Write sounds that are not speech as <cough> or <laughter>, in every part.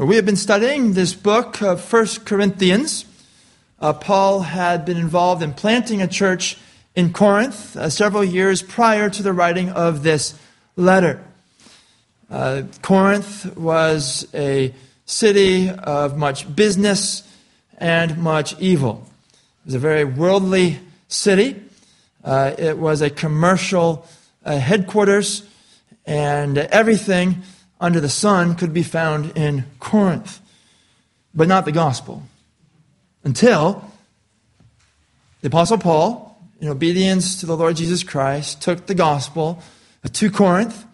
We have been studying this book of 1 Corinthians. Uh, Paul had been involved in planting a church in Corinth uh, several years prior to the writing of this letter. Uh, Corinth was a city of much business and much evil. It was a very worldly city. Uh, it was a commercial uh, headquarters, and everything under the sun could be found in Corinth, but not the gospel. Until the Apostle Paul, in obedience to the Lord Jesus Christ, took the gospel to Corinth,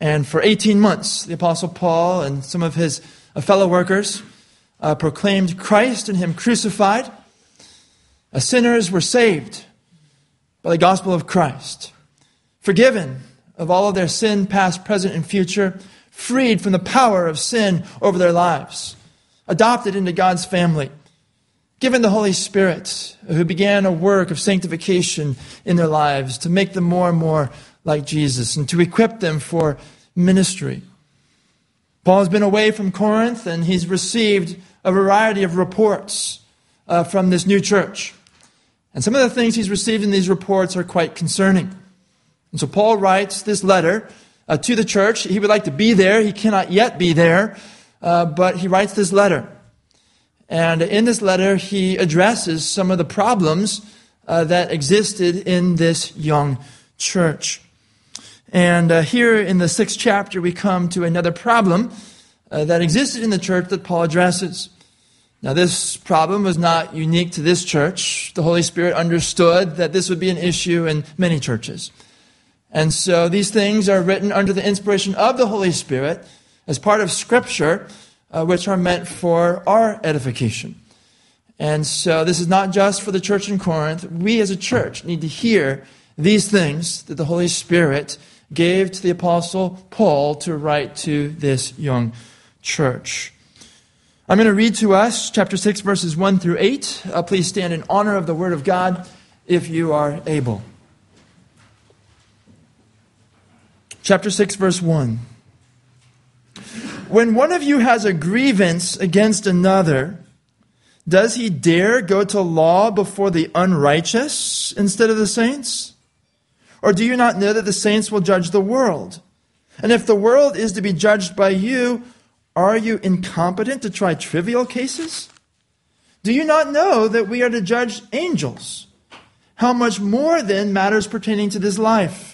and for 18 months, the Apostle Paul and some of his fellow workers uh, proclaimed Christ and Him crucified. Uh, sinners were saved by the gospel of Christ, forgiven of all of their sin, past, present, and future, freed from the power of sin over their lives, adopted into God's family, given the Holy Spirit, who began a work of sanctification in their lives to make them more and more like Jesus and to equip them for ministry. Paul has been away from Corinth and he's received a variety of reports uh, from this new church. And some of the things he's received in these reports are quite concerning. And so Paul writes this letter uh, to the church. He would like to be there. He cannot yet be there, uh, but he writes this letter. And in this letter, he addresses some of the problems uh, that existed in this young church. And uh, here in the sixth chapter, we come to another problem uh, that existed in the church that Paul addresses. Now, this problem was not unique to this church. The Holy Spirit understood that this would be an issue in many churches. And so these things are written under the inspiration of the Holy Spirit as part of Scripture, uh, which are meant for our edification. And so this is not just for the church in Corinth. We as a church need to hear these things that the Holy Spirit gave to the Apostle Paul to write to this young church. I'm going to read to us chapter 6, verses 1 through 8. Uh, please stand in honor of the Word of God if you are able. Chapter 6, verse 1. When one of you has a grievance against another, does he dare go to law before the unrighteous instead of the saints? Or do you not know that the saints will judge the world? And if the world is to be judged by you, are you incompetent to try trivial cases? Do you not know that we are to judge angels? How much more then matters pertaining to this life?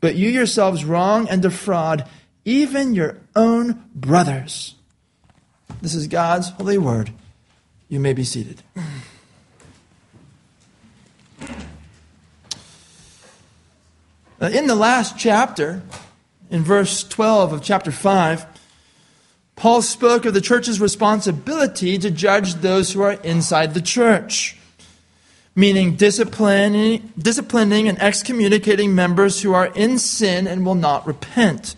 But you yourselves wrong and defraud even your own brothers. This is God's holy word. You may be seated. In the last chapter, in verse 12 of chapter 5, Paul spoke of the church's responsibility to judge those who are inside the church meaning disciplining, disciplining and excommunicating members who are in sin and will not repent.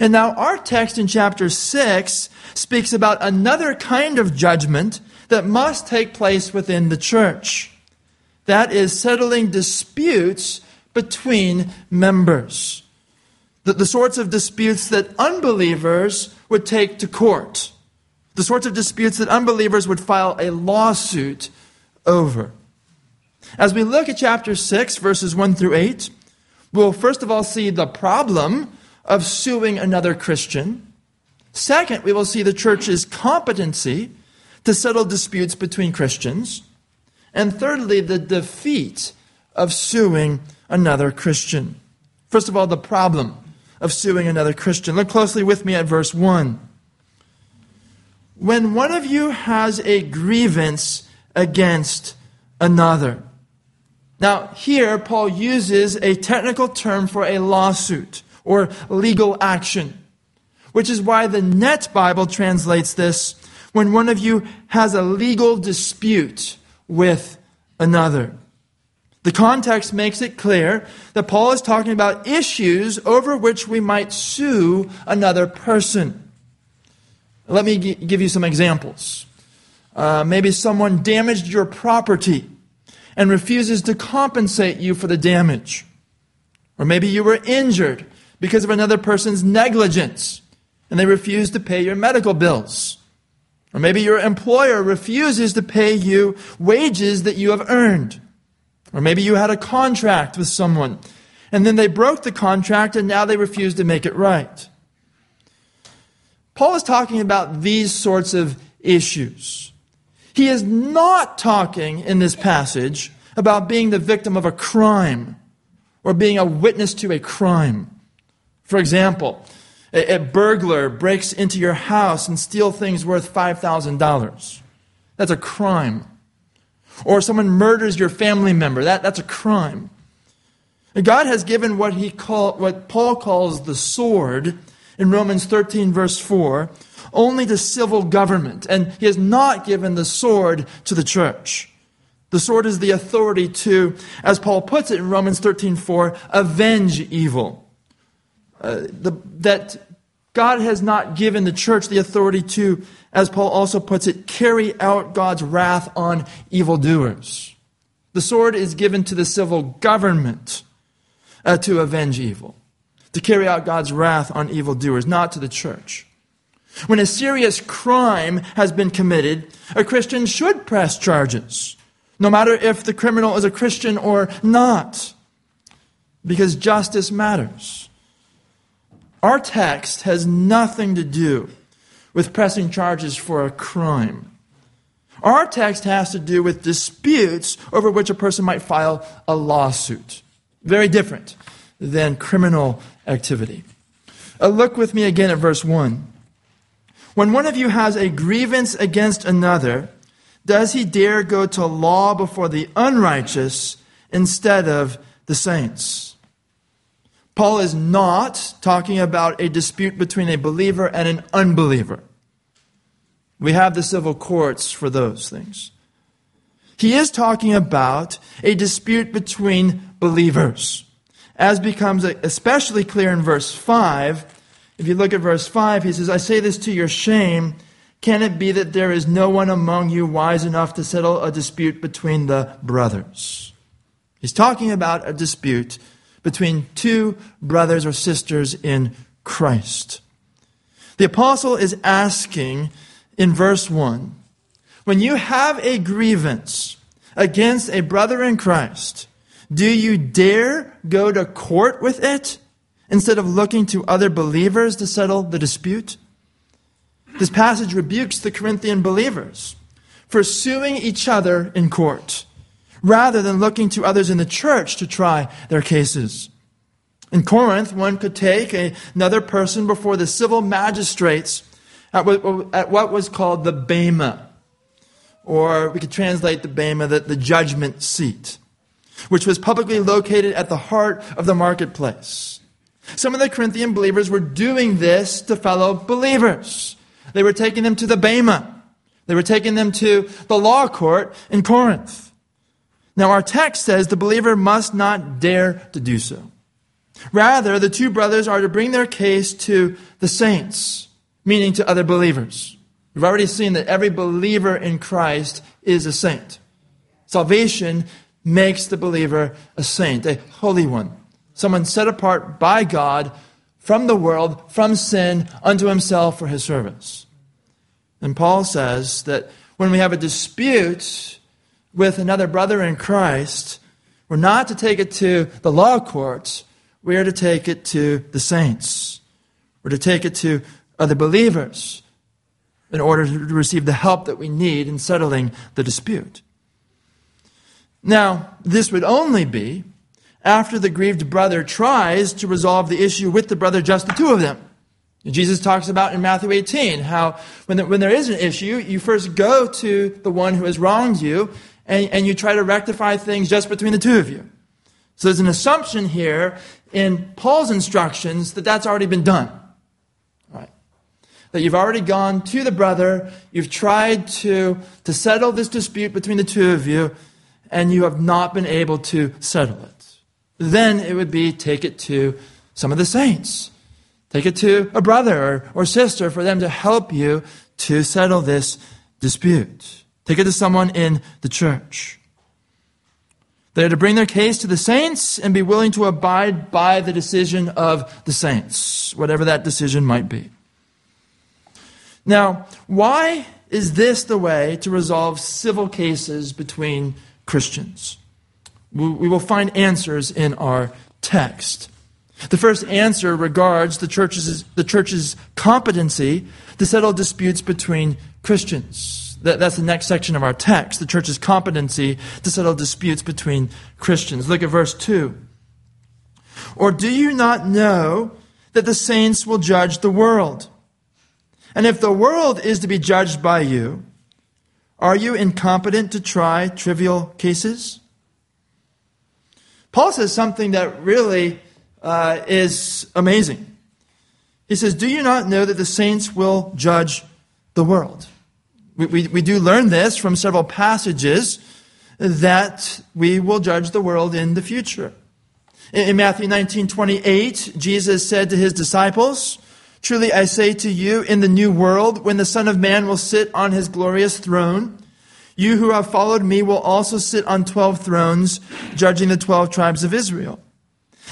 And now our text in chapter 6 speaks about another kind of judgment that must take place within the church. That is settling disputes between members. The, the sorts of disputes that unbelievers would take to court. The sorts of disputes that unbelievers would file a lawsuit over. As we look at chapter 6, verses 1 through 8, we'll first of all see the problem of suing another Christian. Second, we will see the church's competency to settle disputes between Christians. And thirdly, the defeat of suing another Christian. First of all, the problem of suing another Christian. Look closely with me at verse 1. When one of you has a grievance against another. Now, here, Paul uses a technical term for a lawsuit or legal action. which is why the Net Bible translates this when one of you has a legal dispute with another. The context makes it clear that Paul is talking about issues over which we might sue another person. Let me give you some examples. Uh, maybe someone damaged your property and refuses to compensate you for the damage. Or maybe you were injured because of another person's negligence and they refuse to pay your medical bills. Or maybe your employer refuses to pay you wages that you have earned. Or maybe you had a contract with someone and then they broke the contract and now they refuse to make it right. Paul is talking about these sorts of issues. He is not talking in this passage about being the victim of a crime or being a witness to a crime. For example, a, burglar breaks into your house and steals things worth $5,000. That's a crime. Or someone murders your family member. That, that's a crime. God has given what, he call, what Paul calls the sword in Romans 13, verse 4, only to civil government, and he has not given the sword to the church. The sword is the authority to, as Paul puts it in Romans 13, 4, avenge evil. Uh, the, that God has not given the church the authority to, as Paul also puts it, carry out God's wrath on evildoers. The sword is given to the civil government uh, to avenge evil, to carry out God's wrath on evildoers, not to the church. When a serious crime has been committed, a Christian should press charges, no matter if the criminal is a Christian or not, because justice matters. Our text has nothing to do with pressing charges for a crime. Our text has to do with disputes over which a person might file a lawsuit. Very different than criminal activity. Uh, look with me again at verse 1. When one of you has a grievance against another, does he dare go to law before the unrighteous instead of the saints? Paul is not talking about a dispute between a believer and an unbeliever. We have the civil courts for those things. He is talking about a dispute between believers, as becomes especially clear in verse 5 if you look at verse 5, he says, I say this to your shame. Can it be that there is no one among you wise enough to settle a dispute between the brothers? He's talking about a dispute between two brothers or sisters in Christ. The apostle is asking in verse 1 when you have a grievance against a brother in Christ, do you dare go to court with it? Instead of looking to other believers to settle the dispute? This passage rebukes the Corinthian believers for suing each other in court rather than looking to others in the church to try their cases. In Corinth, one could take a, another person before the civil magistrates at what, at what was called the Bema, or we could translate the Bema, the, the judgment seat, which was publicly located at the heart of the marketplace. Some of the Corinthian believers were doing this to fellow believers. They were taking them to the Bema. They were taking them to the law court in Corinth. Now, our text says the believer must not dare to do so. Rather, the two brothers are to bring their case to the saints, meaning to other believers. We've already seen that every believer in Christ is a saint. Salvation makes the believer a saint, a holy one someone set apart by God from the world, from sin, unto himself for his service. And Paul says that when we have a dispute with another brother in Christ, we're not to take it to the law courts, we are to take it to the saints. We're to take it to other believers in order to receive the help that we need in settling the dispute. Now, this would only be after the grieved brother tries to resolve the issue with the brother, just the two of them. Jesus talks about in Matthew 18 how when, when there is an issue, you first go to the one who has wronged you and, and you try to rectify things just between the two of you. So there's an assumption here in Paul's instructions that that's already been done. Right. that you've already gone to the brother, you've tried to, to settle this dispute between the two of you, and you have not been able to settle it. Then it would be take it to some of the saints. Take it to a brother or, or sister for them to help you to settle this dispute. Take it to someone in the church. They are to bring their case to the saints and be willing to abide by the decision of the saints, whatever that decision might be. Now, why is this the way to resolve civil cases between Christians? We will find answers in our text. The first answer regards the church's, the church's competency to settle disputes between Christians. That, that's the next section of our text, the church's competency to settle disputes between Christians. Look at verse 2. Or do you not know that the saints will judge the world? And if the world is to be judged by you, are you incompetent to try trivial cases? Paul says something that really uh, is amazing. He says, Do you not know that the saints will judge the world? We, we, we do learn this from several passages that we will judge the world in the future. In, in Matthew 19 28, Jesus said to his disciples, Truly I say to you, in the new world, when the Son of Man will sit on his glorious throne, you who have followed me will also sit on twelve thrones, judging the twelve tribes of Israel.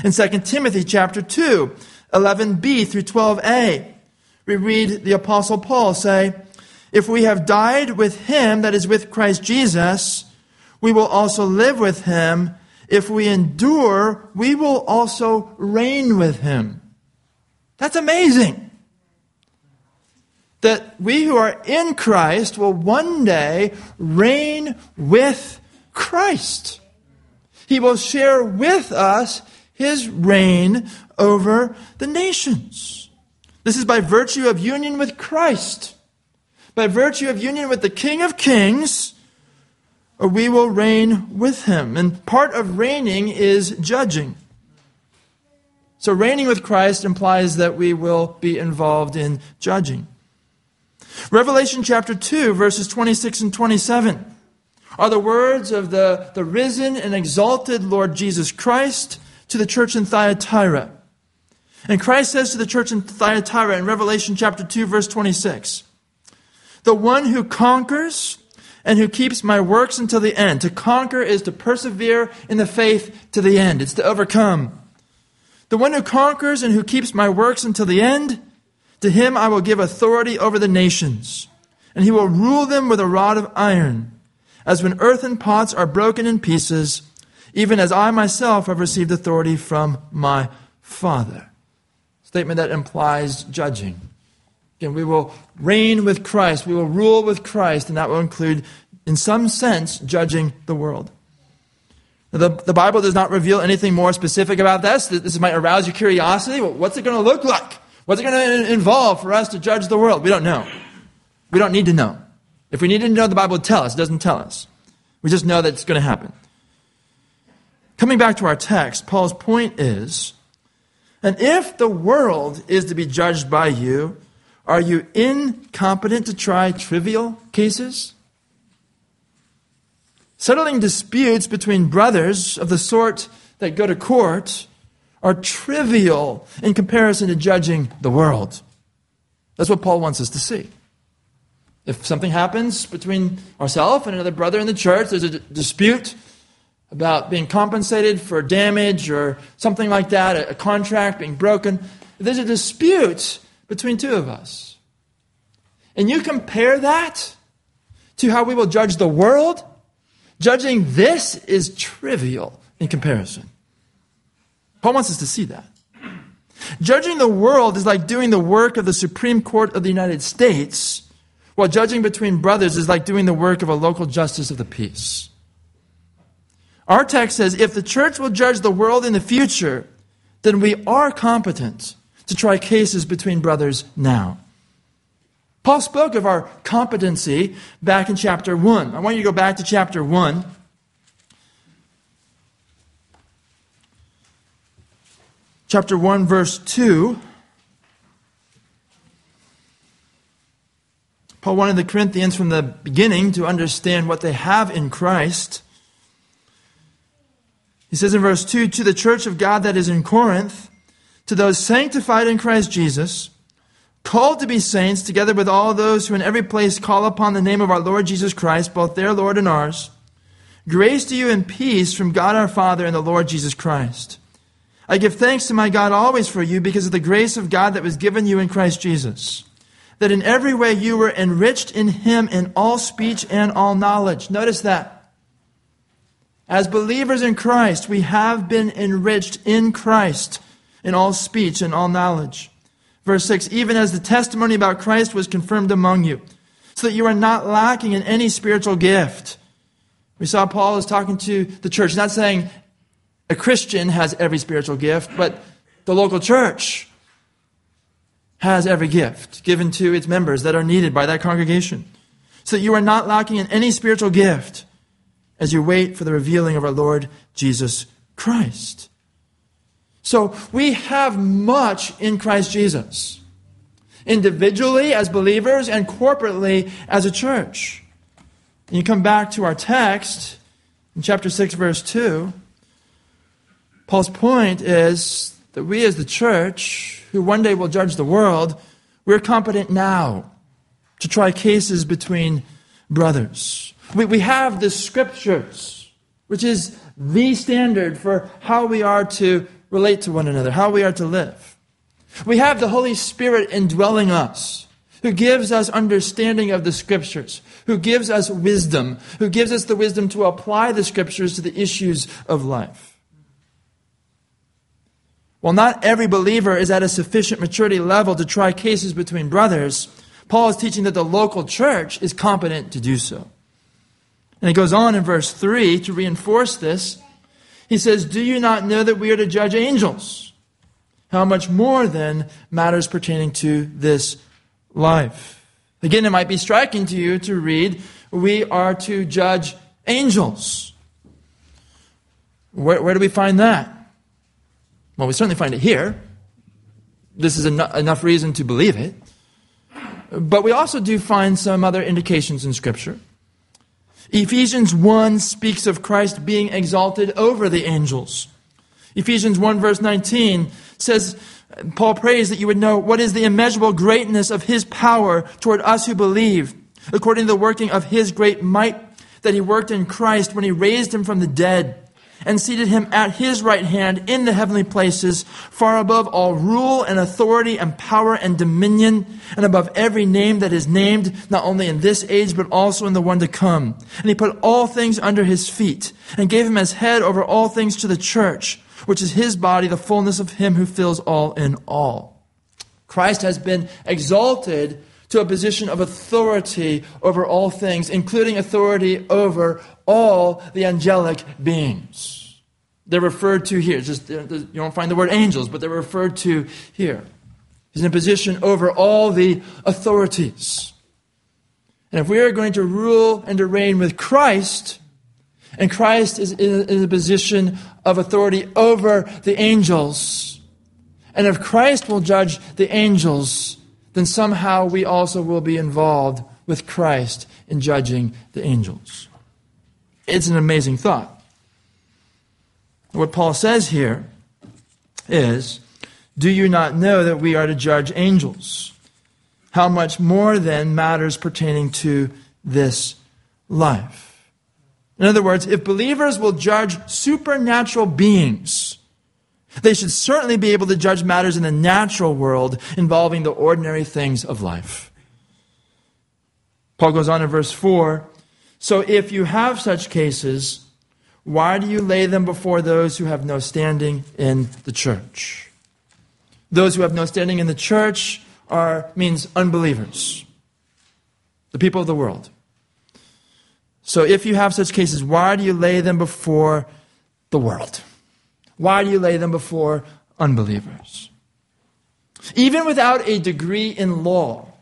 In 2 Timothy chapter 2, 11b through 12a, we read the apostle Paul say, If we have died with him, that is with Christ Jesus, we will also live with him. If we endure, we will also reign with him. That's amazing. That we who are in Christ will one day reign with Christ. He will share with us his reign over the nations. This is by virtue of union with Christ. By virtue of union with the King of Kings, or we will reign with him. And part of reigning is judging. So reigning with Christ implies that we will be involved in judging. Revelation chapter 2, verses 26 and 27 are the words of the, the risen and exalted Lord Jesus Christ to the church in Thyatira. And Christ says to the church in Thyatira in Revelation chapter 2, verse 26, The one who conquers and who keeps my works until the end. To conquer is to persevere in the faith to the end, it's to overcome. The one who conquers and who keeps my works until the end, to him I will give authority over the nations, and he will rule them with a rod of iron, as when earthen pots are broken in pieces, even as I myself have received authority from my Father. Statement that implies judging. Again, we will reign with Christ, we will rule with Christ, and that will include, in some sense, judging the world. The, the Bible does not reveal anything more specific about this. This might arouse your curiosity. Well, what's it going to look like? What's it going to involve for us to judge the world? We don't know. We don't need to know. If we needed to know, the Bible would tell us. It doesn't tell us. We just know that it's going to happen. Coming back to our text, Paul's point is, and if the world is to be judged by you, are you incompetent to try trivial cases? Settling disputes between brothers of the sort that go to court are trivial in comparison to judging the world. That's what Paul wants us to see. If something happens between ourselves and another brother in the church, there's a d- dispute about being compensated for damage or something like that, a, a contract being broken. There's a dispute between two of us. And you compare that to how we will judge the world, Judging this is trivial in comparison. Paul wants us to see that. Judging the world is like doing the work of the Supreme Court of the United States, while judging between brothers is like doing the work of a local justice of the peace. Our text says if the church will judge the world in the future, then we are competent to try cases between brothers now. Paul spoke of our competency back in chapter 1. I want you to go back to chapter 1. Chapter 1, verse 2. Paul wanted the Corinthians from the beginning to understand what they have in Christ. He says in verse 2 To the church of God that is in Corinth, to those sanctified in Christ Jesus, called to be saints, together with all those who in every place call upon the name of our Lord Jesus Christ, both their Lord and ours, grace to you and peace from God our Father and the Lord Jesus Christ. I give thanks to my God always for you because of the grace of God that was given you in Christ Jesus, that in every way you were enriched in him in all speech and all knowledge. Notice that. As believers in Christ, we have been enriched in Christ in all speech and all knowledge. Verse 6 Even as the testimony about Christ was confirmed among you, so that you are not lacking in any spiritual gift. We saw Paul is talking to the church, not saying a Christian has every spiritual gift, but the local church has every gift given to its members that are needed by that congregation. So that you are not lacking in any spiritual gift as you wait for the revealing of our Lord Jesus Christ. So we have much in Christ Jesus, individually as believers and corporately as a church. And you come back to our text in chapter 6, verse 2. Paul's point is that we as the church, who one day will judge the world, we're competent now to try cases between brothers. We, we have the scriptures, which is the standard for how we are to relate to one another, how we are to live. We have the Holy Spirit indwelling us, who gives us understanding of the Scriptures, who gives us wisdom, who gives us the wisdom to apply the Scriptures to the issues of life. While not every believer is at a sufficient maturity level to try cases between brothers, Paul is teaching that the local church is competent to do so. And he goes on in verse 3 to reinforce this. He says, Do you not know that we are to judge angels? How much more then matters pertaining to this life? Again, it might be striking to you to read, We are to judge angels. Where, where do we find that? Well, we certainly find it here. This is en- enough reason to believe it. But we also do find some other indications in Scripture. Ephesians 1 speaks of Christ being exalted over the angels. Ephesians 1 verse 19 says, Paul prays that you would know what is the immeasurable greatness of his power toward us who believe, according to the working of his great might that he worked in Christ when he raised him from the dead and seated him at his right hand in the heavenly places, far above all rule and authority and power and dominion, and above every name that is named, not only in this age, but also in the one to come. And he put all things under his feet, and gave him as head over all things to the church, which is his body, the fullness of him who fills all in all. Christ has been exalted to a position of authority over all things, including authority over all the angelic beings. They're referred to here. Just you don't find the word angels, but they're referred to here. He's in a position over all the authorities. And if we are going to rule and to reign with Christ, and Christ is in a position of authority over the angels, and if Christ will judge the angels, then somehow we also will be involved with Christ in judging the angels. It's an amazing thought. What Paul says here is Do you not know that we are to judge angels? How much more then matters pertaining to this life? In other words, if believers will judge supernatural beings, they should certainly be able to judge matters in the natural world involving the ordinary things of life. Paul goes on in verse 4 So if you have such cases, why do you lay them before those who have no standing in the church? Those who have no standing in the church are means unbelievers, the people of the world. So if you have such cases, why do you lay them before the world? Why do you lay them before unbelievers? Even without a degree in law,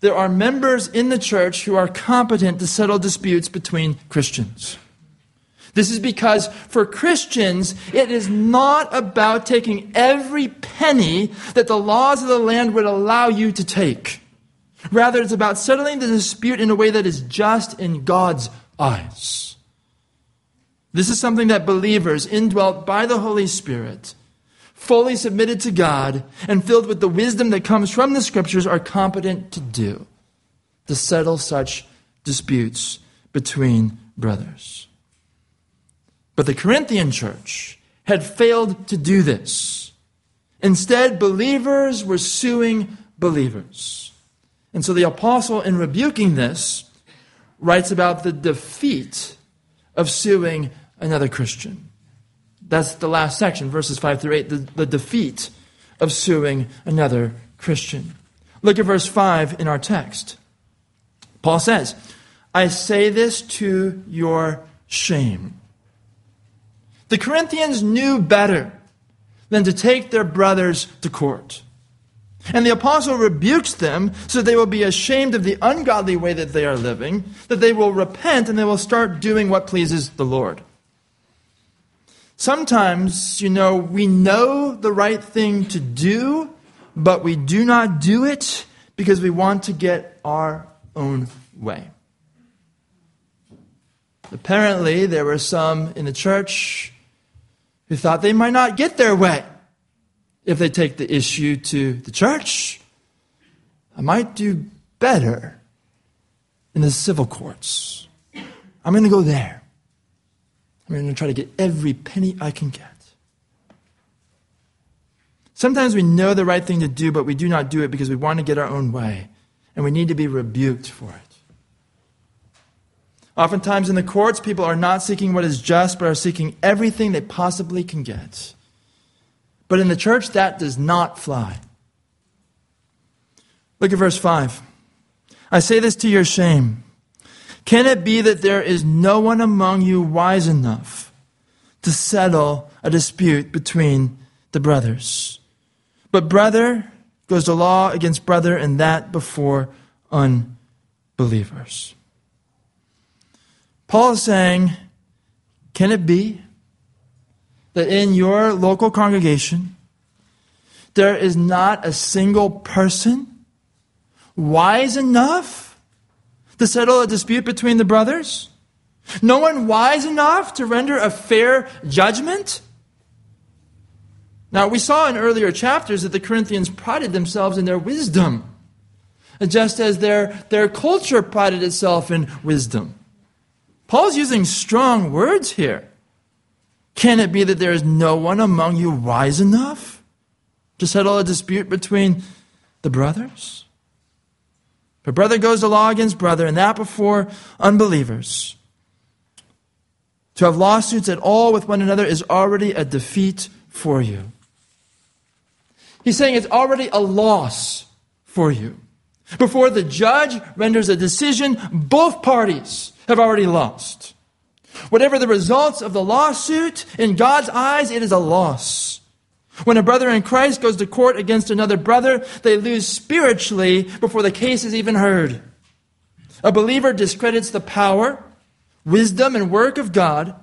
there are members in the church who are competent to settle disputes between Christians. This is because for Christians, it is not about taking every penny that the laws of the land would allow you to take. Rather, it's about settling the dispute in a way that is just in God's eyes. This is something that believers, indwelt by the Holy Spirit, fully submitted to God, and filled with the wisdom that comes from the Scriptures, are competent to do to settle such disputes between brothers. But the Corinthian church had failed to do this. Instead, believers were suing believers. And so the apostle, in rebuking this, writes about the defeat of suing another Christian. That's the last section, verses 5 through 8, the, the defeat of suing another Christian. Look at verse 5 in our text. Paul says, I say this to your shame. The Corinthians knew better than to take their brothers to court. And the apostle rebukes them so they will be ashamed of the ungodly way that they are living, that they will repent and they will start doing what pleases the Lord. Sometimes, you know, we know the right thing to do, but we do not do it because we want to get our own way. Apparently, there were some in the church who thought they might not get their way if they take the issue to the church. I might do better in the civil courts. I'm going to go there. I'm going to try to get every penny I can get. Sometimes we know the right thing to do, but we do not do it because we want to get our own way, and we need to be rebuked for it. Oftentimes in the courts, people are not seeking what is just, but are seeking everything they possibly can get. But in the church, that does not fly. Look at verse 5. I say this to your shame. Can it be that there is no one among you wise enough to settle a dispute between the brothers? But brother goes to law against brother, and that before unbelievers. Paul is saying, Can it be that in your local congregation, there is not a single person wise enough to settle a dispute between the brothers? No one wise enough to render a fair judgment? Now, we saw in earlier chapters that the Corinthians prided themselves in their wisdom, just as their, their culture prided itself in wisdom. Paul's using strong words here. Can it be that there is no one among you wise enough to settle a dispute between the brothers? But brother goes to law against brother, and that before unbelievers. To have lawsuits at all with one another is already a defeat for you. He's saying it's already a loss for you. Before the judge renders a decision, both parties have already lost. Whatever the results of the lawsuit, in God's eyes, it is a loss. When a brother in Christ goes to court against another brother, they lose spiritually before the case is even heard. A believer discredits the power, wisdom, and work of God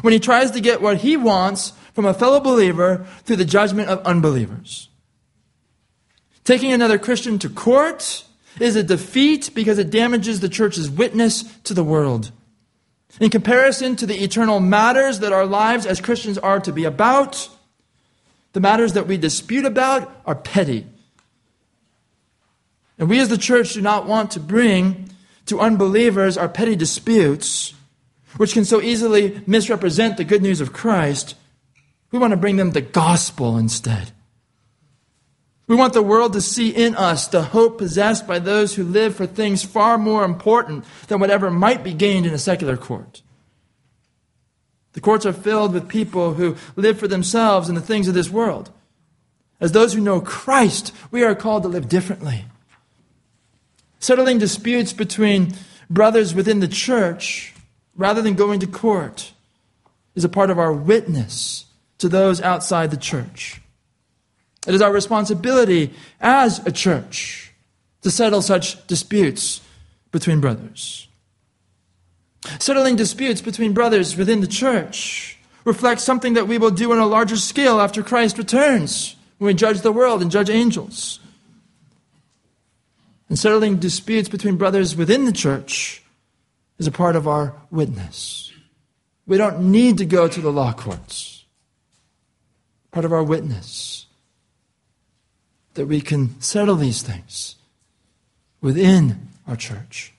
when he tries to get what he wants from a fellow believer through the judgment of unbelievers. Taking another Christian to court is a defeat because it damages the church's witness to the world. In comparison to the eternal matters that our lives as Christians are to be about, the matters that we dispute about are petty. And we as the church do not want to bring to unbelievers our petty disputes, which can so easily misrepresent the good news of Christ. We want to bring them the gospel instead. We want the world to see in us the hope possessed by those who live for things far more important than whatever might be gained in a secular court. The courts are filled with people who live for themselves and the things of this world. As those who know Christ, we are called to live differently. Settling disputes between brothers within the church, rather than going to court, is a part of our witness to those outside the church. It is our responsibility as a church to settle such disputes between brothers. Settling disputes between brothers within the church reflects something that we will do on a larger scale after Christ returns when we judge the world and judge angels. And settling disputes between brothers within the church is a part of our witness. We don't need to go to the law courts. Part of our witness that we can settle these things within our church.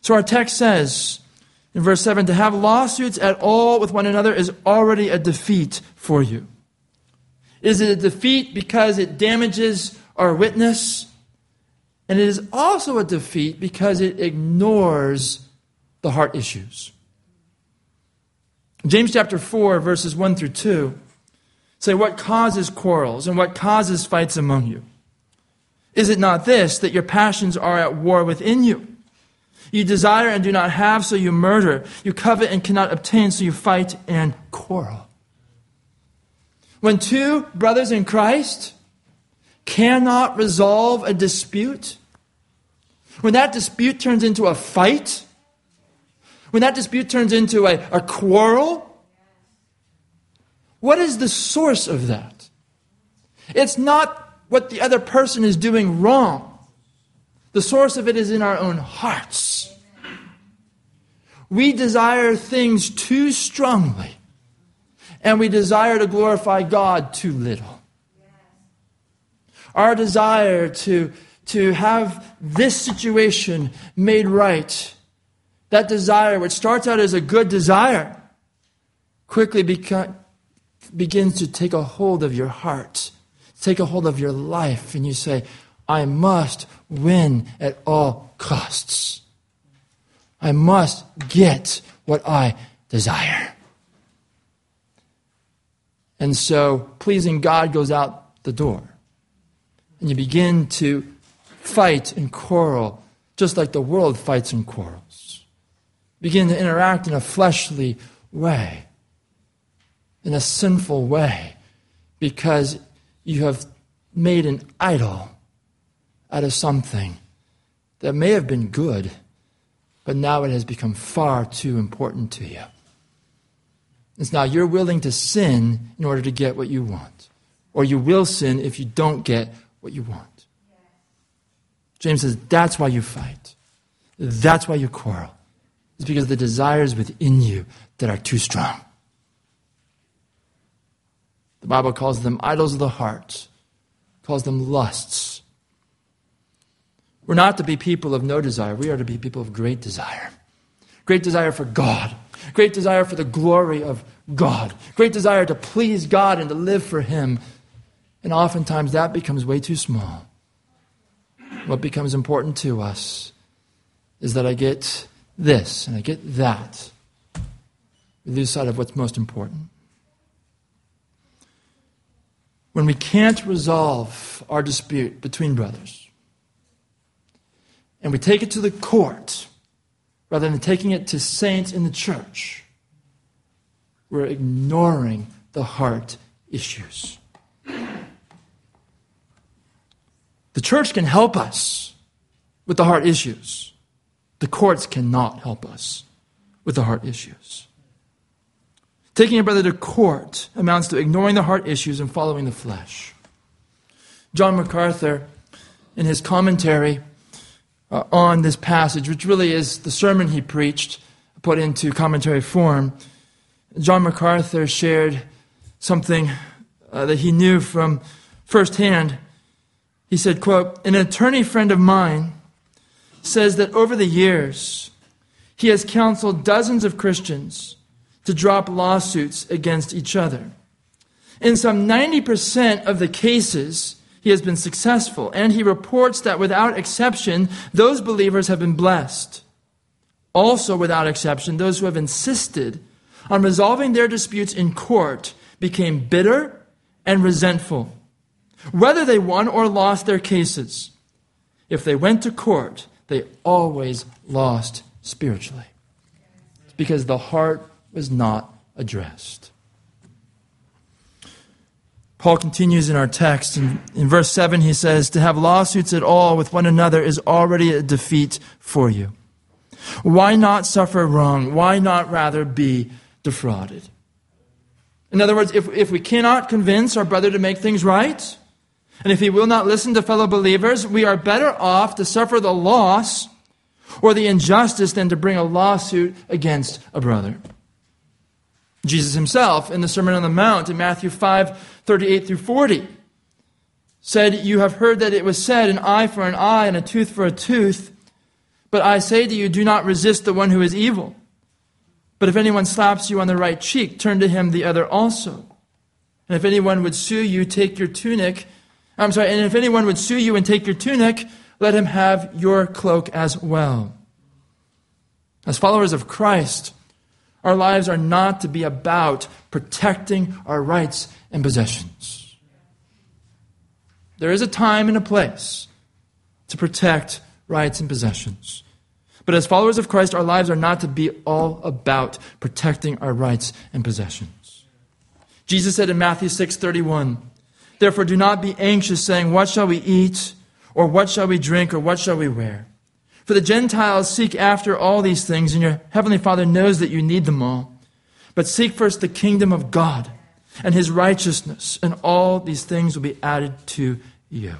So our text says in verse 7 to have lawsuits at all with one another is already a defeat for you. Is it a defeat because it damages our witness? And it is also a defeat because it ignores the heart issues. James chapter 4, verses 1 through 2 say, What causes quarrels and what causes fights among you? Is it not this, that your passions are at war within you? You desire and do not have, so you murder. You covet and cannot obtain, so you fight and quarrel. When two brothers in Christ cannot resolve a dispute, when that dispute turns into a fight, when that dispute turns into a, a quarrel, what is the source of that? It's not what the other person is doing wrong. The source of it is in our own hearts. We desire things too strongly, and we desire to glorify God too little. Our desire to, to have this situation made right, that desire, which starts out as a good desire, quickly beca- begins to take a hold of your heart, take a hold of your life, and you say, I must win at all costs. I must get what I desire. And so pleasing God goes out the door. And you begin to fight and quarrel just like the world fights and quarrels. Begin to interact in a fleshly way, in a sinful way, because you have made an idol out of something that may have been good, but now it has become far too important to you. It's now you're willing to sin in order to get what you want, or you will sin if you don't get what you want. James says that's why you fight. That's why you quarrel. It's because the desires within you that are too strong. The Bible calls them idols of the heart, calls them lusts. We're not to be people of no desire. We are to be people of great desire. Great desire for God. Great desire for the glory of God. Great desire to please God and to live for Him. And oftentimes that becomes way too small. What becomes important to us is that I get this and I get that. We lose sight of what's most important. When we can't resolve our dispute between brothers, and we take it to the court rather than taking it to saints in the church, we're ignoring the heart issues. The church can help us with the heart issues. The courts cannot help us with the heart issues. Taking a brother to court amounts to ignoring the heart issues and following the flesh. John MacArthur, in his commentary, uh, on this passage, which really is the sermon he preached, put into commentary form. John MacArthur shared something uh, that he knew from firsthand. He said, quote, An attorney friend of mine says that over the years, he has counseled dozens of Christians to drop lawsuits against each other. In some 90% of the cases, he has been successful. And he reports that without exception, those believers have been blessed. Also, without exception, those who have insisted on resolving their disputes in court became bitter and resentful, whether they won or lost their cases. If they went to court, they always lost spiritually. It's because the heart was not addressed. Paul continues in our text. In, in verse 7, he says, To have lawsuits at all with one another is already a defeat for you. Why not suffer wrong? Why not rather be defrauded? In other words, if, if we cannot convince our brother to make things right, And if he will not listen to fellow believers, we are better off to suffer the loss or the injustice than to bring a lawsuit against a brother. Jesus himself, in the Sermon on the Mount in Matthew 5 38 through 40, said, You have heard that it was said, an eye for an eye and a tooth for a tooth. But I say to you, do not resist the one who is evil. But if anyone slaps you on the right cheek, turn to him the other also. And if anyone would sue you, take your tunic. I'm sorry, and if anyone would sue you and take your tunic, let him have your cloak as well. As followers of Christ, our lives are not to be about protecting our rights and possessions. There is a time and a place to protect rights and possessions. But as followers of Christ, our lives are not to be all about protecting our rights and possessions. Jesus said in Matthew 6:31, "Therefore do not be anxious saying, what shall we eat, or what shall we drink, or what shall we wear? For the Gentiles seek after all these things, and your heavenly Father knows that you need them all. But seek first the kingdom of God and his righteousness, and all these things will be added to you."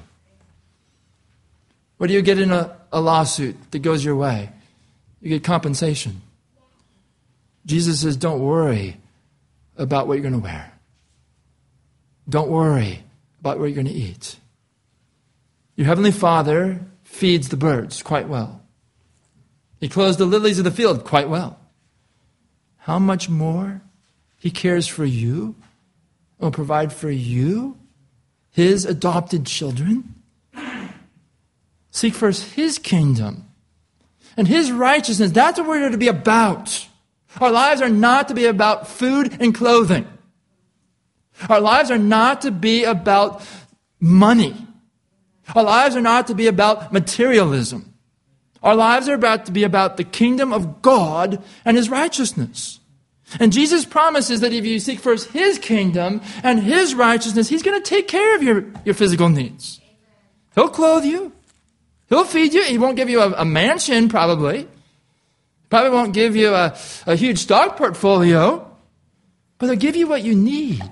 What do you get in a, a lawsuit that goes your way? You get compensation. Jesus says, Don't worry about what you're going to wear. Don't worry about what you're going to eat. Your heavenly Father feeds the birds quite well. He clothes the lilies of the field quite well. How much more He cares for you, will provide for you, His adopted children? Seek first His kingdom and His righteousness. That's what we're to be about. Our lives are not to be about food and clothing. Our lives are not to be about money. Our lives are not to be about materialism. Our lives are about to be about the kingdom of God and His righteousness. And Jesus promises that if you seek first His kingdom and His righteousness, He's going to take care of your, your physical needs. He'll clothe you. He'll feed you. He won't give you a, a mansion, probably. Probably won't give you a, a huge stock portfolio, but he'll give you what you need.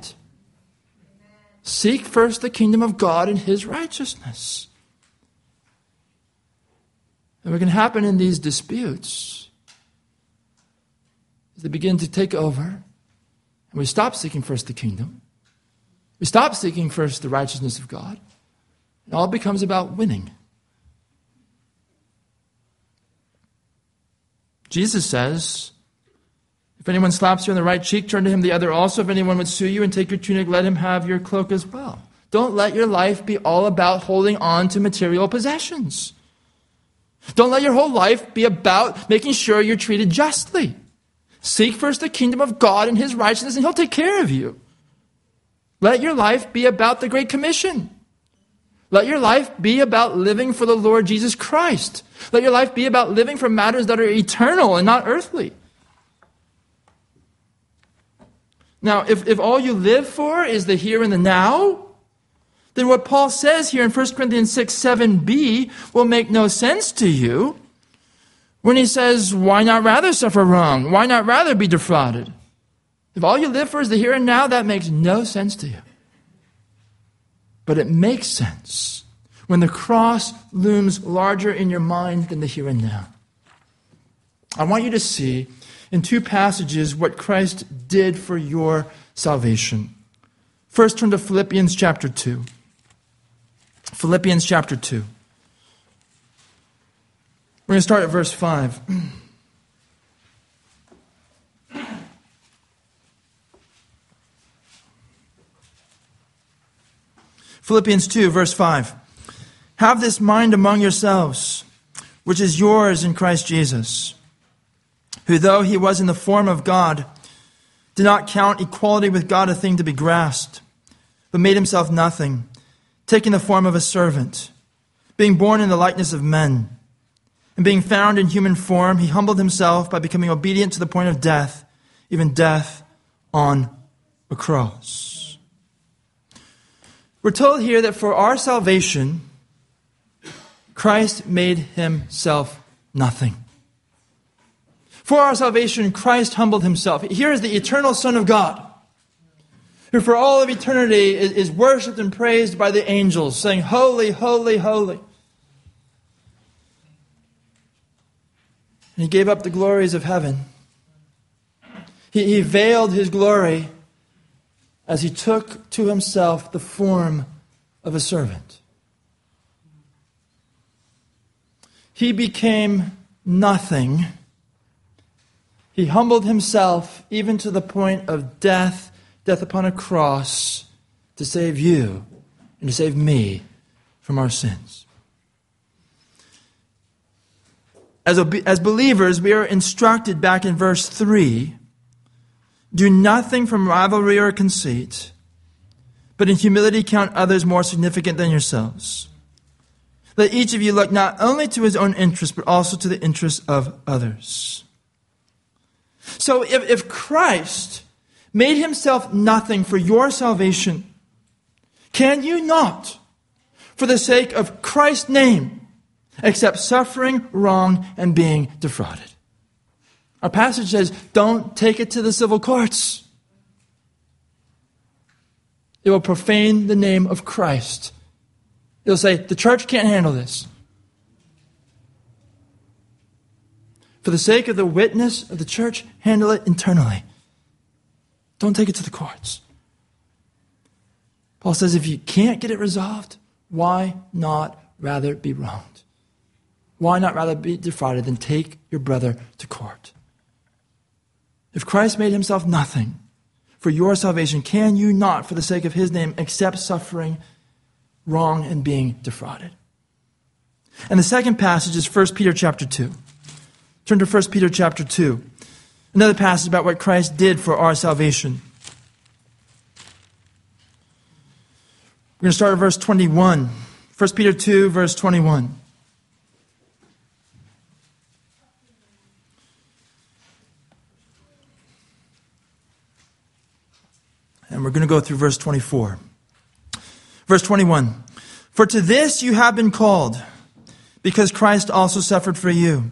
Seek first the kingdom of God and his righteousness. And what can happen in these disputes is they begin to take over, and we stop seeking first the kingdom. We stop seeking first the righteousness of God. It all becomes about winning. Jesus says, If anyone slaps you on the right cheek, turn to him the other also. If anyone would sue you and take your tunic, let him have your cloak as well. Don't let your life be all about holding on to material possessions. Don't let your whole life be about making sure you're treated justly. Seek first the kingdom of God and his righteousness, and he'll take care of you. Let your life be about the Great Commission. Let your life be about living for the Lord Jesus Christ. Let your life be about living for matters that are eternal and not earthly. Now, if, if all you live for is the here and the now, then what Paul says here in 1 Corinthians 6 7b will make no sense to you when he says, Why not rather suffer wrong? Why not rather be defrauded? If all you live for is the here and now, that makes no sense to you. But it makes sense when the cross looms larger in your mind than the here and now. I want you to see in two passages what Christ did for your salvation. First, turn to Philippians chapter 2. Philippians chapter 2. We're going to start at verse 5. <clears throat> Philippians 2, verse 5. Have this mind among yourselves, which is yours in Christ Jesus, who, though he was in the form of God, did not count equality with God a thing to be grasped, but made himself nothing, taking the form of a servant, being born in the likeness of men. And being found in human form, he humbled himself by becoming obedient to the point of death, even death on a cross. We're told here that for our salvation, Christ made himself nothing. For our salvation, Christ humbled himself. Here is the eternal Son of God, who for all of eternity is, worshiped and praised by the angels, saying, Holy, holy, holy. And he gave up the glories of heaven. He, he veiled his glory as he took to himself the form of a servant. He became nothing. He humbled himself even to the point of death, death upon a cross, to save you and to save me from our sins. As, as believers, we are instructed back in verse 3 do nothing from rivalry or conceit, but in humility count others more significant than yourselves. Let each of you look not only to his own interest, but also to the interests of others. So if, if Christ made himself nothing for your salvation, can you not, for the sake of Christ's name, accept suffering, wrong, and being defrauded? Our passage says, don't take it to the civil courts. It will profane the name of Christ. It'll say, the church can't handle this. For the sake of the witness of the church, handle it internally. Don't take it to the courts. Paul says, if you can't get it resolved, why not rather be wronged? Why not rather be defrauded than take your brother to court? If Christ made himself nothing for your salvation, can you not, for the sake of his name, accept suffering, wrong, and being defrauded? And the second passage is 1 Peter chapter 2. Turn to 1 Peter chapter 2. Another passage about what Christ did for our salvation. We're going to start at verse 21. 1 Peter 2, verse 21. And we're going to go through verse 24. Verse 21. For to this you have been called, because Christ also suffered for you,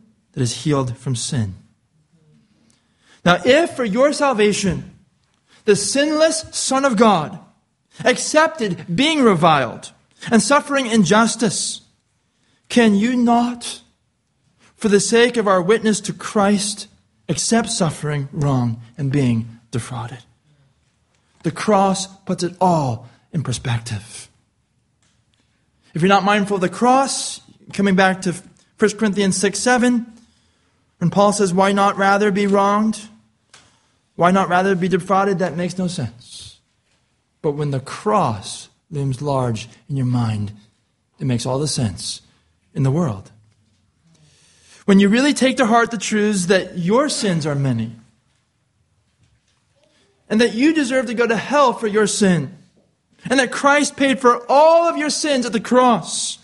that is, healed from sin. Now, if for your salvation the sinless Son of God accepted being reviled and suffering injustice, can you not, for the sake of our witness to Christ, accept suffering, wrong, and being defrauded? The cross puts it all in perspective. If you're not mindful of the cross, coming back to 1 Corinthians 6 7, when Paul says, Why not rather be wronged? Why not rather be defrauded? That makes no sense. But when the cross looms large in your mind, it makes all the sense in the world. When you really take to heart the truths that your sins are many, and that you deserve to go to hell for your sin, and that Christ paid for all of your sins at the cross,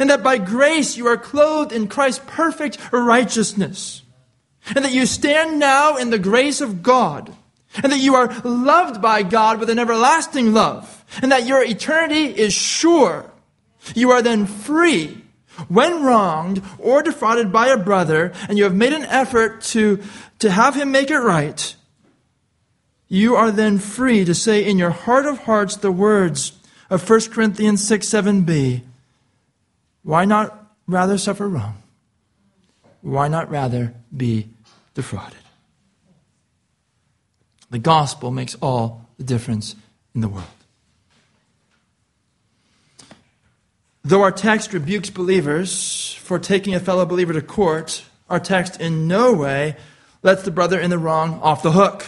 and that by grace you are clothed in Christ's perfect righteousness, and that you stand now in the grace of God, and that you are loved by God with an everlasting love, and that your eternity is sure. You are then free when wronged or defrauded by a brother, and you have made an effort to, to have him make it right, you are then free to say in your heart of hearts the words of 1 Corinthians 6 7b. Why not rather suffer wrong? Why not rather be defrauded? The gospel makes all the difference in the world. Though our text rebukes believers for taking a fellow believer to court, our text in no way lets the brother in the wrong off the hook.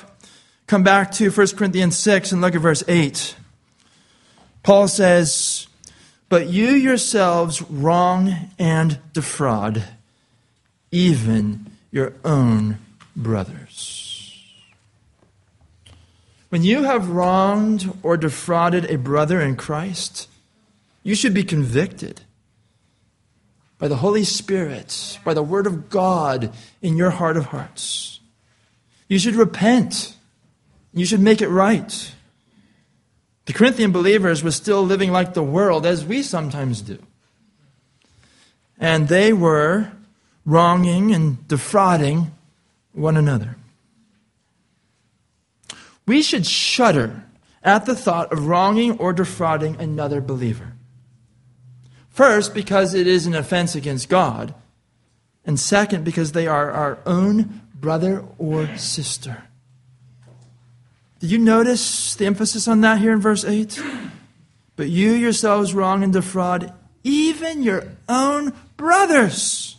Come back to 1 Corinthians 6 and look at verse 8. Paul says, But you yourselves wrong and defraud even your own brothers. When you have wronged or defrauded a brother in Christ, you should be convicted by the Holy Spirit, by the Word of God in your heart of hearts. You should repent. You should make it right. The Corinthian believers were still living like the world, as we sometimes do. And they were wronging and defrauding one another. We should shudder at the thought of wronging or defrauding another believer. First, because it is an offense against God. And second, because they are our own brother or sister. Did you notice the emphasis on that here in verse 8? But you yourselves wrong and defraud even your own brothers.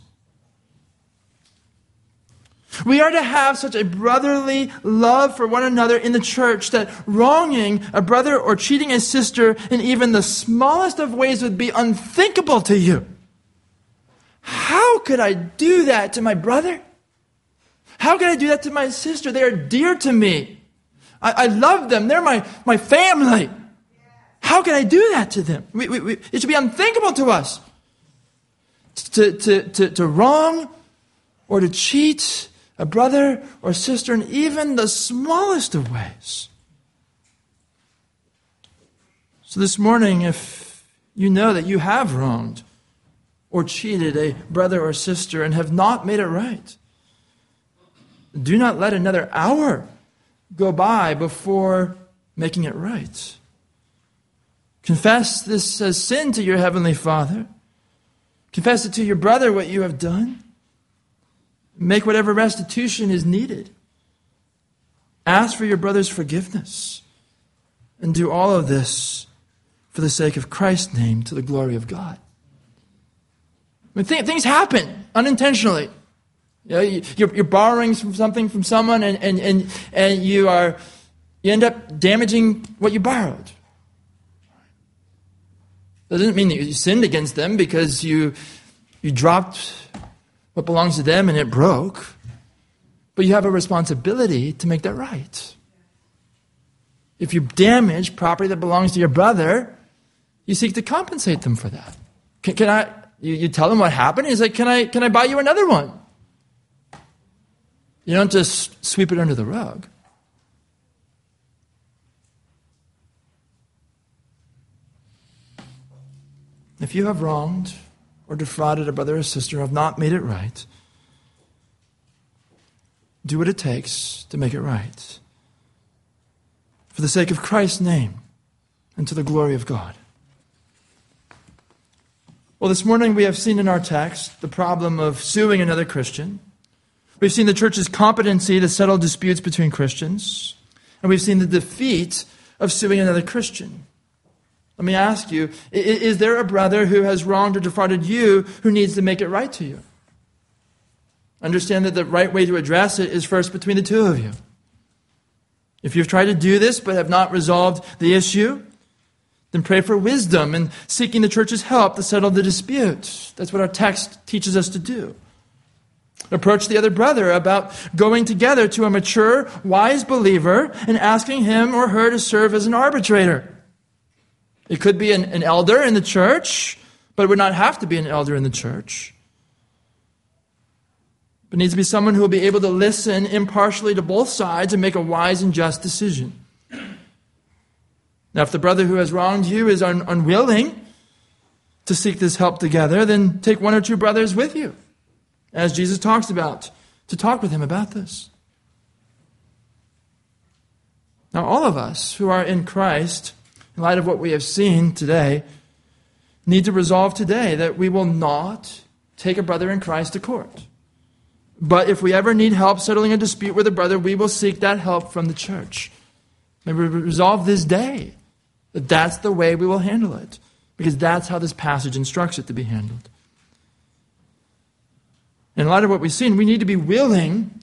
We are to have such a brotherly love for one another in the church that wronging a brother or cheating a sister in even the smallest of ways would be unthinkable to you. How could I do that to my brother? How could I do that to my sister? They are dear to me. I, I love them. They're my, my family. How can I do that to them? We, we, we, it should be unthinkable to us to, to, to, to wrong or to cheat a brother or sister in even the smallest of ways. So this morning, if you know that you have wronged or cheated a brother or sister and have not made it right, do not let another hour go by before making it right. Confess this as sin to your heavenly Father. Confess it to your brother what you have done. Make whatever restitution is needed. Ask for your brother's forgiveness. And do all of this for the sake of Christ's name to the glory of God. I mean, th- things happen unintentionally. You you're, you're, borrowing something from someone and, and, and, and you, are, you end up damaging what you borrowed. That doesn't mean that you sinned against them because you, you dropped what belongs to them and it broke. But you have a responsibility to make that right. If you damage property that belongs to your brother, you seek to compensate them for that. Can, can I? You, you, tell them what happened. He's like, "Can I? Can I buy you another one?" You don't just sweep it under the rug. If you have wronged or defrauded a brother or sister, have not made it right, do what it takes to make it right. For the sake of Christ's name and to the glory of God. Well, this morning we have seen in our text the problem of suing another Christian. We've seen the church's competency to settle disputes between Christians. And we've seen the defeat of suing another Christian. Let me ask you is there a brother who has wronged or defrauded you who needs to make it right to you? Understand that the right way to address it is first between the two of you. If you've tried to do this but have not resolved the issue, then pray for wisdom and seeking the church's help to settle the dispute. That's what our text teaches us to do. Approach the other brother about going together to a mature, wise believer and asking him or her to serve as an arbitrator. It could be an, an elder in the church, but it would not have to be an elder in the church. But needs to be someone who will be able to listen impartially to both sides and make a wise and just decision. Now, if the brother who has wronged you is un- unwilling to seek this help together, then take one or two brothers with you, as Jesus talks about, to talk with him about this. Now, all of us who are in Christ in light of what we have seen today, need to resolve today that we will not take a brother in Christ to court. But if we ever need help settling a dispute with a brother, we will seek that help from the church. May we resolve this day that that's the way we will handle it, because that's how this passage instructs it to be handled. In light of what we've seen, we need to be willing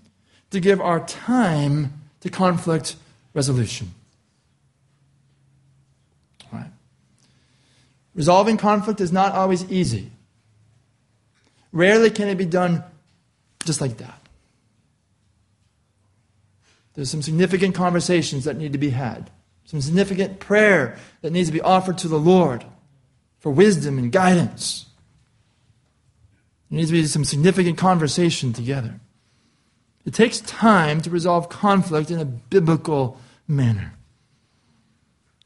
to give our time to conflict resolution. Resolving conflict is not always easy. Rarely can it be done just like that. There's some significant conversations that need to be had, some significant prayer that needs to be offered to the Lord for wisdom and guidance. There needs to be some significant conversation together. It takes time to resolve conflict in a biblical manner.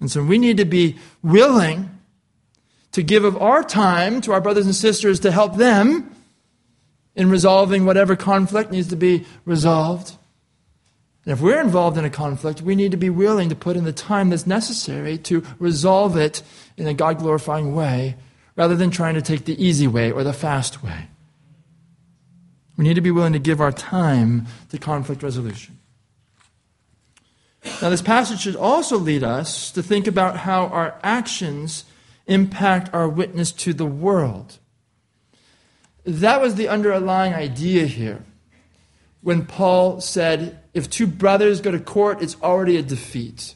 And so we need to be willing to give of our time to our brothers and sisters to help them in resolving whatever conflict needs to be resolved. And if we're involved in a conflict, we need to be willing to put in the time that's necessary to resolve it in a God glorifying way rather than trying to take the easy way or the fast way. We need to be willing to give our time to conflict resolution. Now, this passage should also lead us to think about how our actions impact our witness to the world. That was the underlying idea here. When Paul said, if two brothers go to court, it's already a defeat.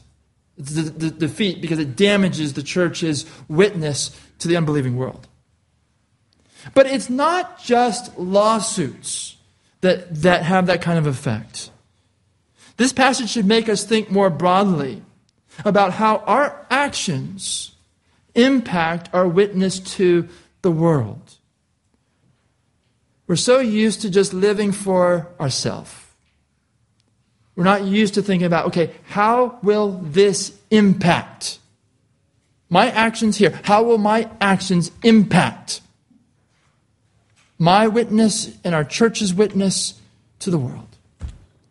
It's a defeat because it damages the church's witness to the unbelieving world. But it's not just lawsuits that, that have that kind of effect. This passage should make us think more broadly about how our actions impact our witness to the world. We're so used to just living for ourselves. We're not used to thinking about, okay, how will this impact my actions here? How will my actions impact my witness and our church's witness to the world.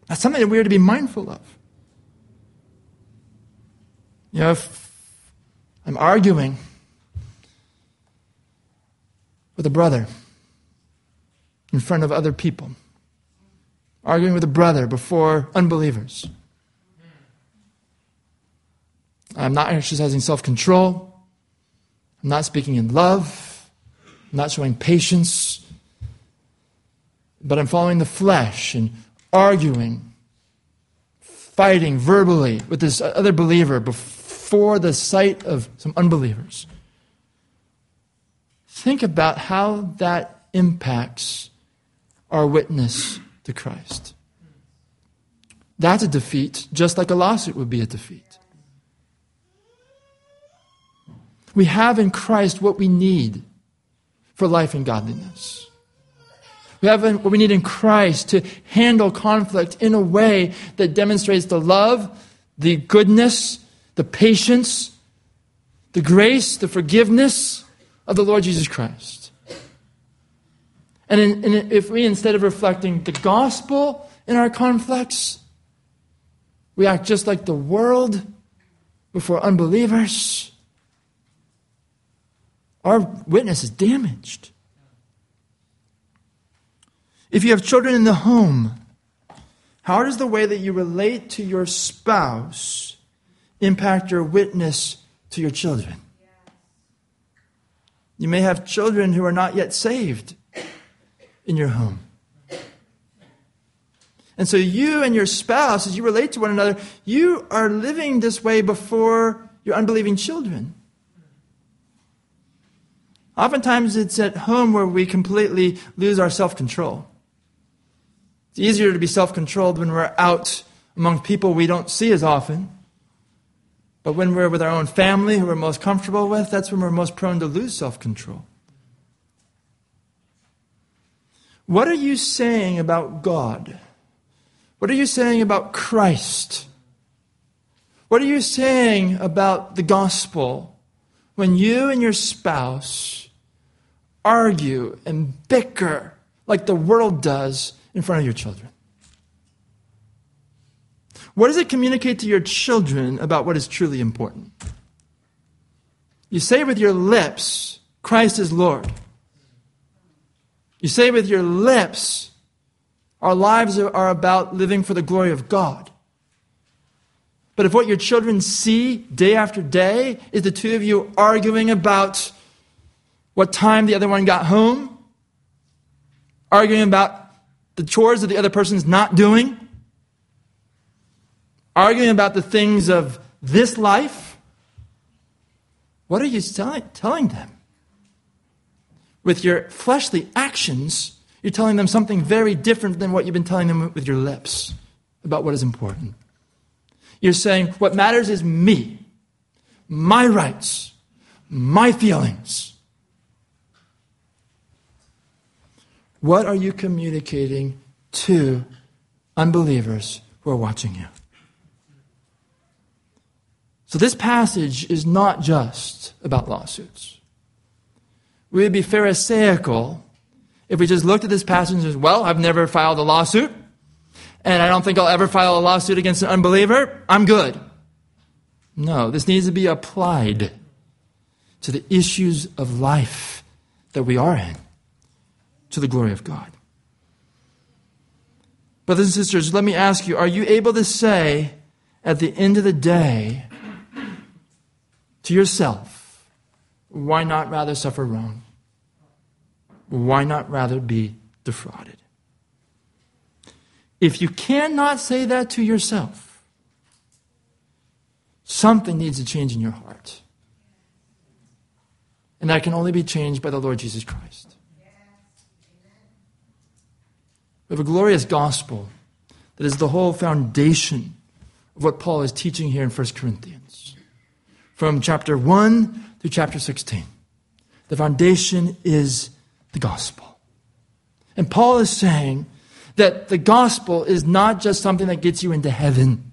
That's something that we are to be mindful of. You know, if I'm arguing with a brother in front of other people, arguing with a brother before unbelievers, I'm not exercising self control. I'm not speaking in love. I'm not showing patience but I'm following the flesh and arguing, fighting verbally with this other believer before the sight of some unbelievers. Think about how that impacts our witness to Christ. That's a defeat, just like a lawsuit would be a defeat. We have in Christ what we need for life and godliness. We have what we need in Christ to handle conflict in a way that demonstrates the love, the goodness, the patience, the grace, the forgiveness of the Lord Jesus Christ. And, in, if we, instead of reflecting the gospel in our conflicts, we act just like the world before unbelievers, our witness is damaged. If you have children in the home, how does the way that you relate to your spouse impact your witness to your children? You may have children who are not yet saved in your home. And so you and your spouse, as you relate to one another, you are living this way before your unbelieving children. Oftentimes it's at home where we completely lose our self control. It's easier to be self controlled when we're out among people we don't see as often. But when we're with our own family, who we're most comfortable with, that's when we're most prone to lose self control. What are you saying about God? What are you saying about Christ? What are you saying about the gospel when you and your spouse argue and bicker like the world does in front of your children? What does it communicate to your children about what is truly important? You say with your lips, Christ is Lord. You say with your lips, our lives are about living for the glory of God. But if what your children see day after day is the two of you arguing about what time the other one got home, arguing about the chores that the other person's not doing, arguing about the things of this life, what are you telling, telling them? With your fleshly actions, you're telling them something very different than what you've been telling them with your lips about what is important. You're saying what matters is me, my rights, my feelings. What are you communicating to unbelievers who are watching you? So, this passage is not just about lawsuits. We would be Pharisaical if we just looked at this passage and said, Well, I've never filed a lawsuit, and I don't think I'll ever file a lawsuit against an unbeliever. I'm good. No, this needs to be applied to the issues of life that we are in, to the glory of God. Brothers and sisters, let me ask you are you able to say at the end of the day to yourself, why not rather suffer wrong? Why not rather be defrauded? If you cannot say that to yourself, something needs to change in your heart. And that can only be changed by the Lord Jesus Christ. We have a glorious gospel that is the whole foundation of what Paul is teaching here in 1 Corinthians. From chapter 1 through chapter 16. The foundation is the gospel. And Paul is saying that the gospel is not just something that gets you into heaven,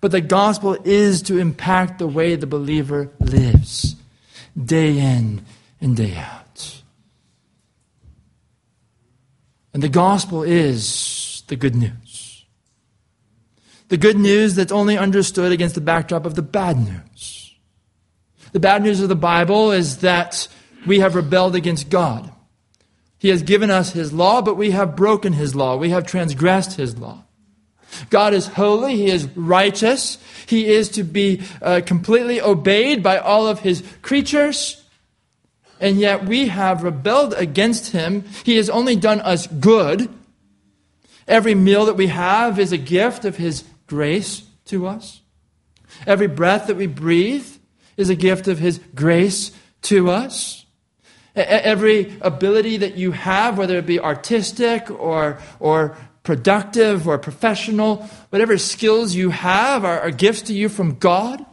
but the gospel is to impact the way the believer lives day in and day out. And the gospel is the good news. The good news that's only understood against the backdrop of the bad news. The bad news of the Bible is that we have rebelled against God. He has given us His law, but we have broken His law. We have transgressed His law. God is holy. He is righteous. He is to be uh, completely obeyed by all of His creatures. And yet we have rebelled against Him. He has only done us good. Every meal that we have is a gift of His grace to us. Every breath that we breathe is a gift of His grace to us. Every ability that you have, whether it be artistic or, or productive or professional, whatever skills you have are, are gifts to you from God.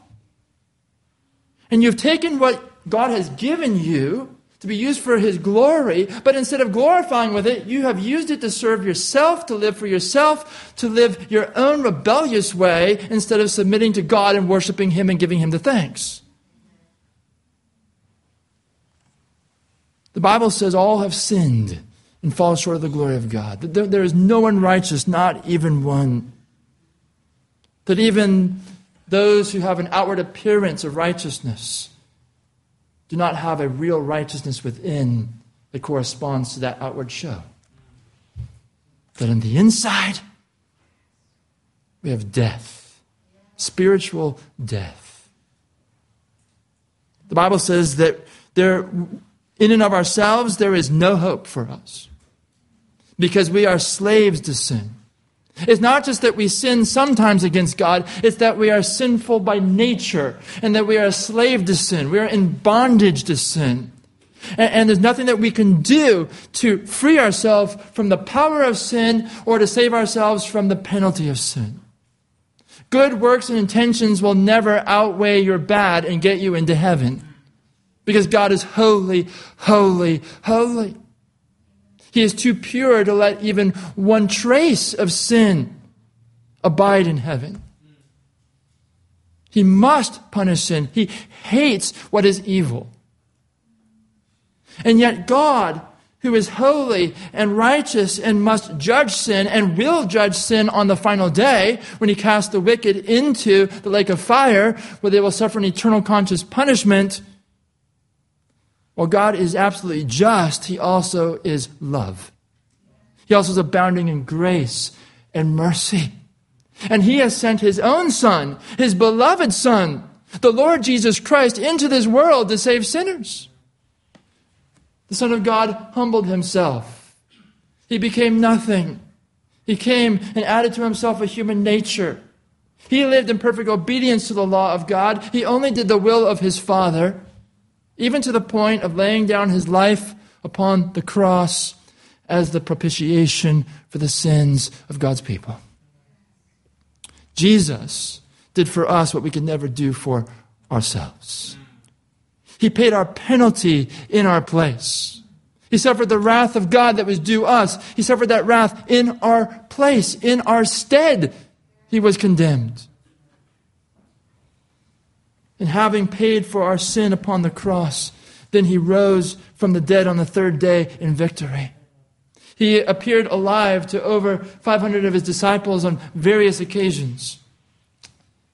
And you've taken what God has given you to be used for His glory, but instead of glorifying with it, you have used it to serve yourself, to live for yourself, to live your own rebellious way instead of submitting to God and worshiping Him and giving Him the thanks. The Bible says all have sinned and fall short of the glory of God. That there, there is no one righteous, not even one. That even those who have an outward appearance of righteousness do not have a real righteousness within that corresponds to that outward show. That on the inside, we have death, spiritual death. The Bible says that there in and of ourselves, there is no hope for us because we are slaves to sin. It's not just that we sin sometimes against God, it's that we are sinful by nature and that we are a slave to sin. We are in bondage to sin. And, and, there's nothing that we can do to free ourselves from the power of sin or to save ourselves from the penalty of sin. Good works and intentions will never outweigh your bad and get you into heaven. Because God is holy, holy, holy. He is too pure to let even one trace of sin abide in heaven. He must punish sin. He hates what is evil. And yet, God, who is holy and righteous and must judge sin and will judge sin on the final day when he casts the wicked into the lake of fire where they will suffer an eternal conscious punishment, while God is absolutely just, he also is love. He also is abounding in grace and mercy. And he has sent his own son, his beloved son, the Lord Jesus Christ, into this world to save sinners. The Son of God humbled himself. He became nothing. He came and added to himself a human nature. He lived in perfect obedience to the law of God. He only did the will of his Father even to the point of laying down his life upon the cross as the propitiation for the sins of God's people. Jesus did for us what we could never do for ourselves. He paid our penalty in our place. He suffered the wrath of God that was due us. He suffered that wrath in our place, in our stead. He was condemned. And having paid for our sin upon the cross, then he rose from the dead on the third day in victory. He appeared alive to over 500 of his disciples on various occasions.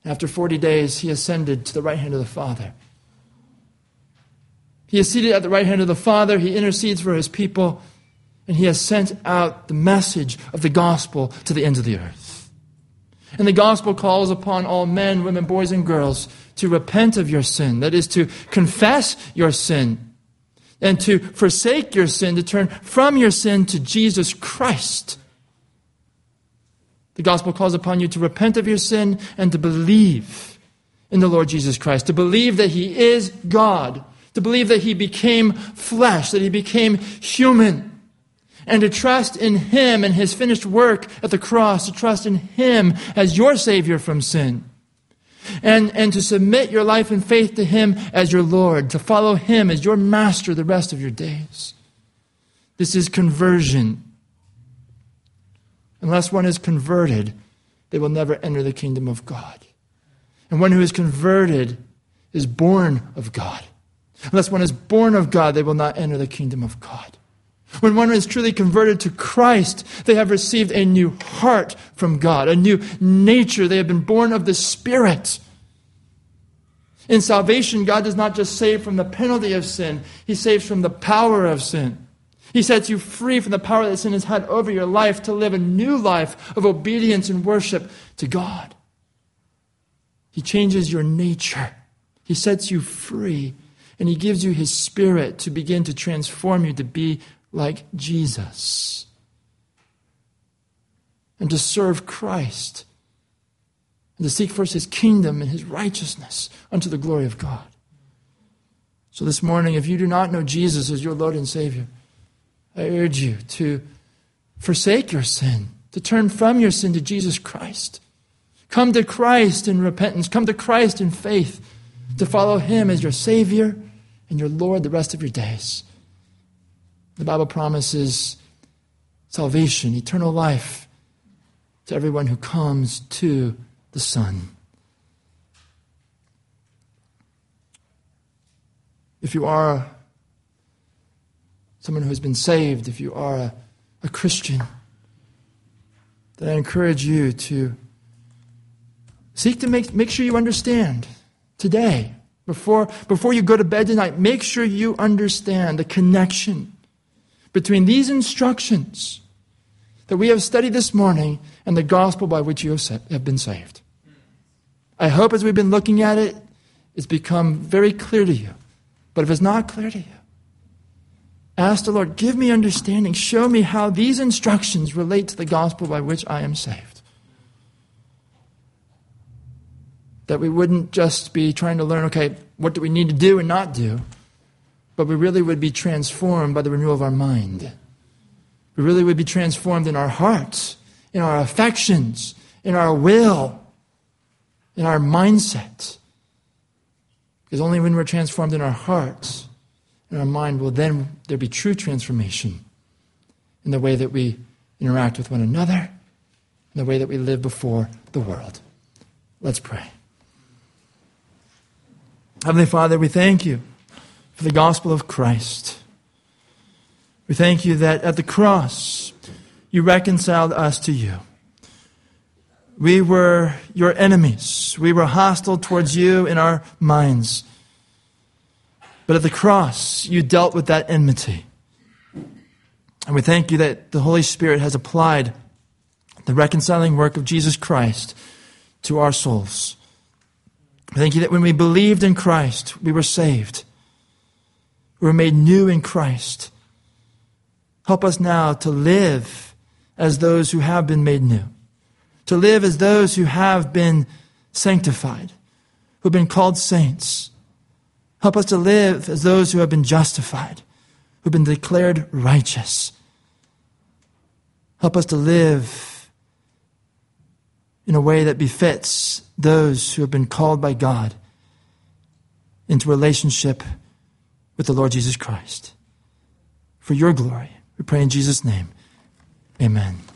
After 40 days, he ascended to the right hand of the Father. He is seated at the right hand of the Father. He intercedes for his people. And he has sent out the message of the gospel to the ends of the earth. And the gospel calls upon all men, women, boys, and girls to repent of your sin. That is, to confess your sin and to forsake your sin, to turn from your sin to Jesus Christ. The gospel calls upon you to repent of your sin and to believe in the Lord Jesus Christ, to believe that He is God, to believe that He became flesh, that He became human, and to trust in Him and His finished work at the cross, to trust in Him as your Savior from sin. And, and to submit your life and faith to Him as your Lord, to follow Him as your master the rest of your days. This is conversion. Unless one is converted, they will never enter the kingdom of God. And one who is converted is born of God. Unless one is born of God, they will not enter the kingdom of God. When one is truly converted to Christ, they have received a new heart from God, a new nature. They have been born of the Spirit. In salvation, God does not just save from the penalty of sin, He saves from the power of sin. He sets you free from the power that sin has had over your life to live a new life of obedience and worship to God. He changes your nature. He sets you free and he gives you his spirit to begin to transform you to be like Jesus and to serve Christ and to seek first his kingdom and his righteousness unto the glory of God. So this morning, if you do not know Jesus as your Lord and Savior, I urge you to forsake your sin, to turn from your sin to Jesus Christ. Come to Christ in repentance. Come to Christ in faith to follow Him as your Savior and your Lord the rest of your days. The Bible promises salvation, eternal life to everyone who comes to the Son. If you are someone who has been saved, if you are a, a Christian, then I encourage you to seek to make, make sure you understand today, before, before you go to bed tonight, make sure you understand the connection between these instructions that we have studied this morning and the gospel by which you have, been saved. I hope as we've been looking at it, it's become very clear to you. But if it's not clear to you, Ask the Lord, give me understanding. Show me how these instructions relate to the gospel by which I am saved. That we wouldn't just be trying to learn, okay, what do we need to do and not do, but we really would be transformed by the renewal of our mind. We really would be transformed in our hearts, in our affections, in our will, in our mindset. Because only when we're transformed in our hearts, in our mind, will then there be true transformation in the way that we interact with one another, in the way that we live before the world. Let's pray. Heavenly Father, we thank you for the gospel of Christ. We thank you that at the cross, you reconciled us to you. We were your enemies. We were hostile towards you in our minds. But at the cross, you dealt with that enmity. And we thank you that the Holy Spirit has applied the reconciling work of Jesus Christ to our souls. We thank you that when we believed in Christ, we were saved. We were made new in Christ. Help us now to live as those who have been made new, to live as those who have been sanctified, who have been called saints Help us to live as those who have been justified, who have been declared righteous. Help us to live in a way that befits those who have been called by God into relationship with the Lord Jesus Christ. For your glory, we pray in Jesus' name. Amen.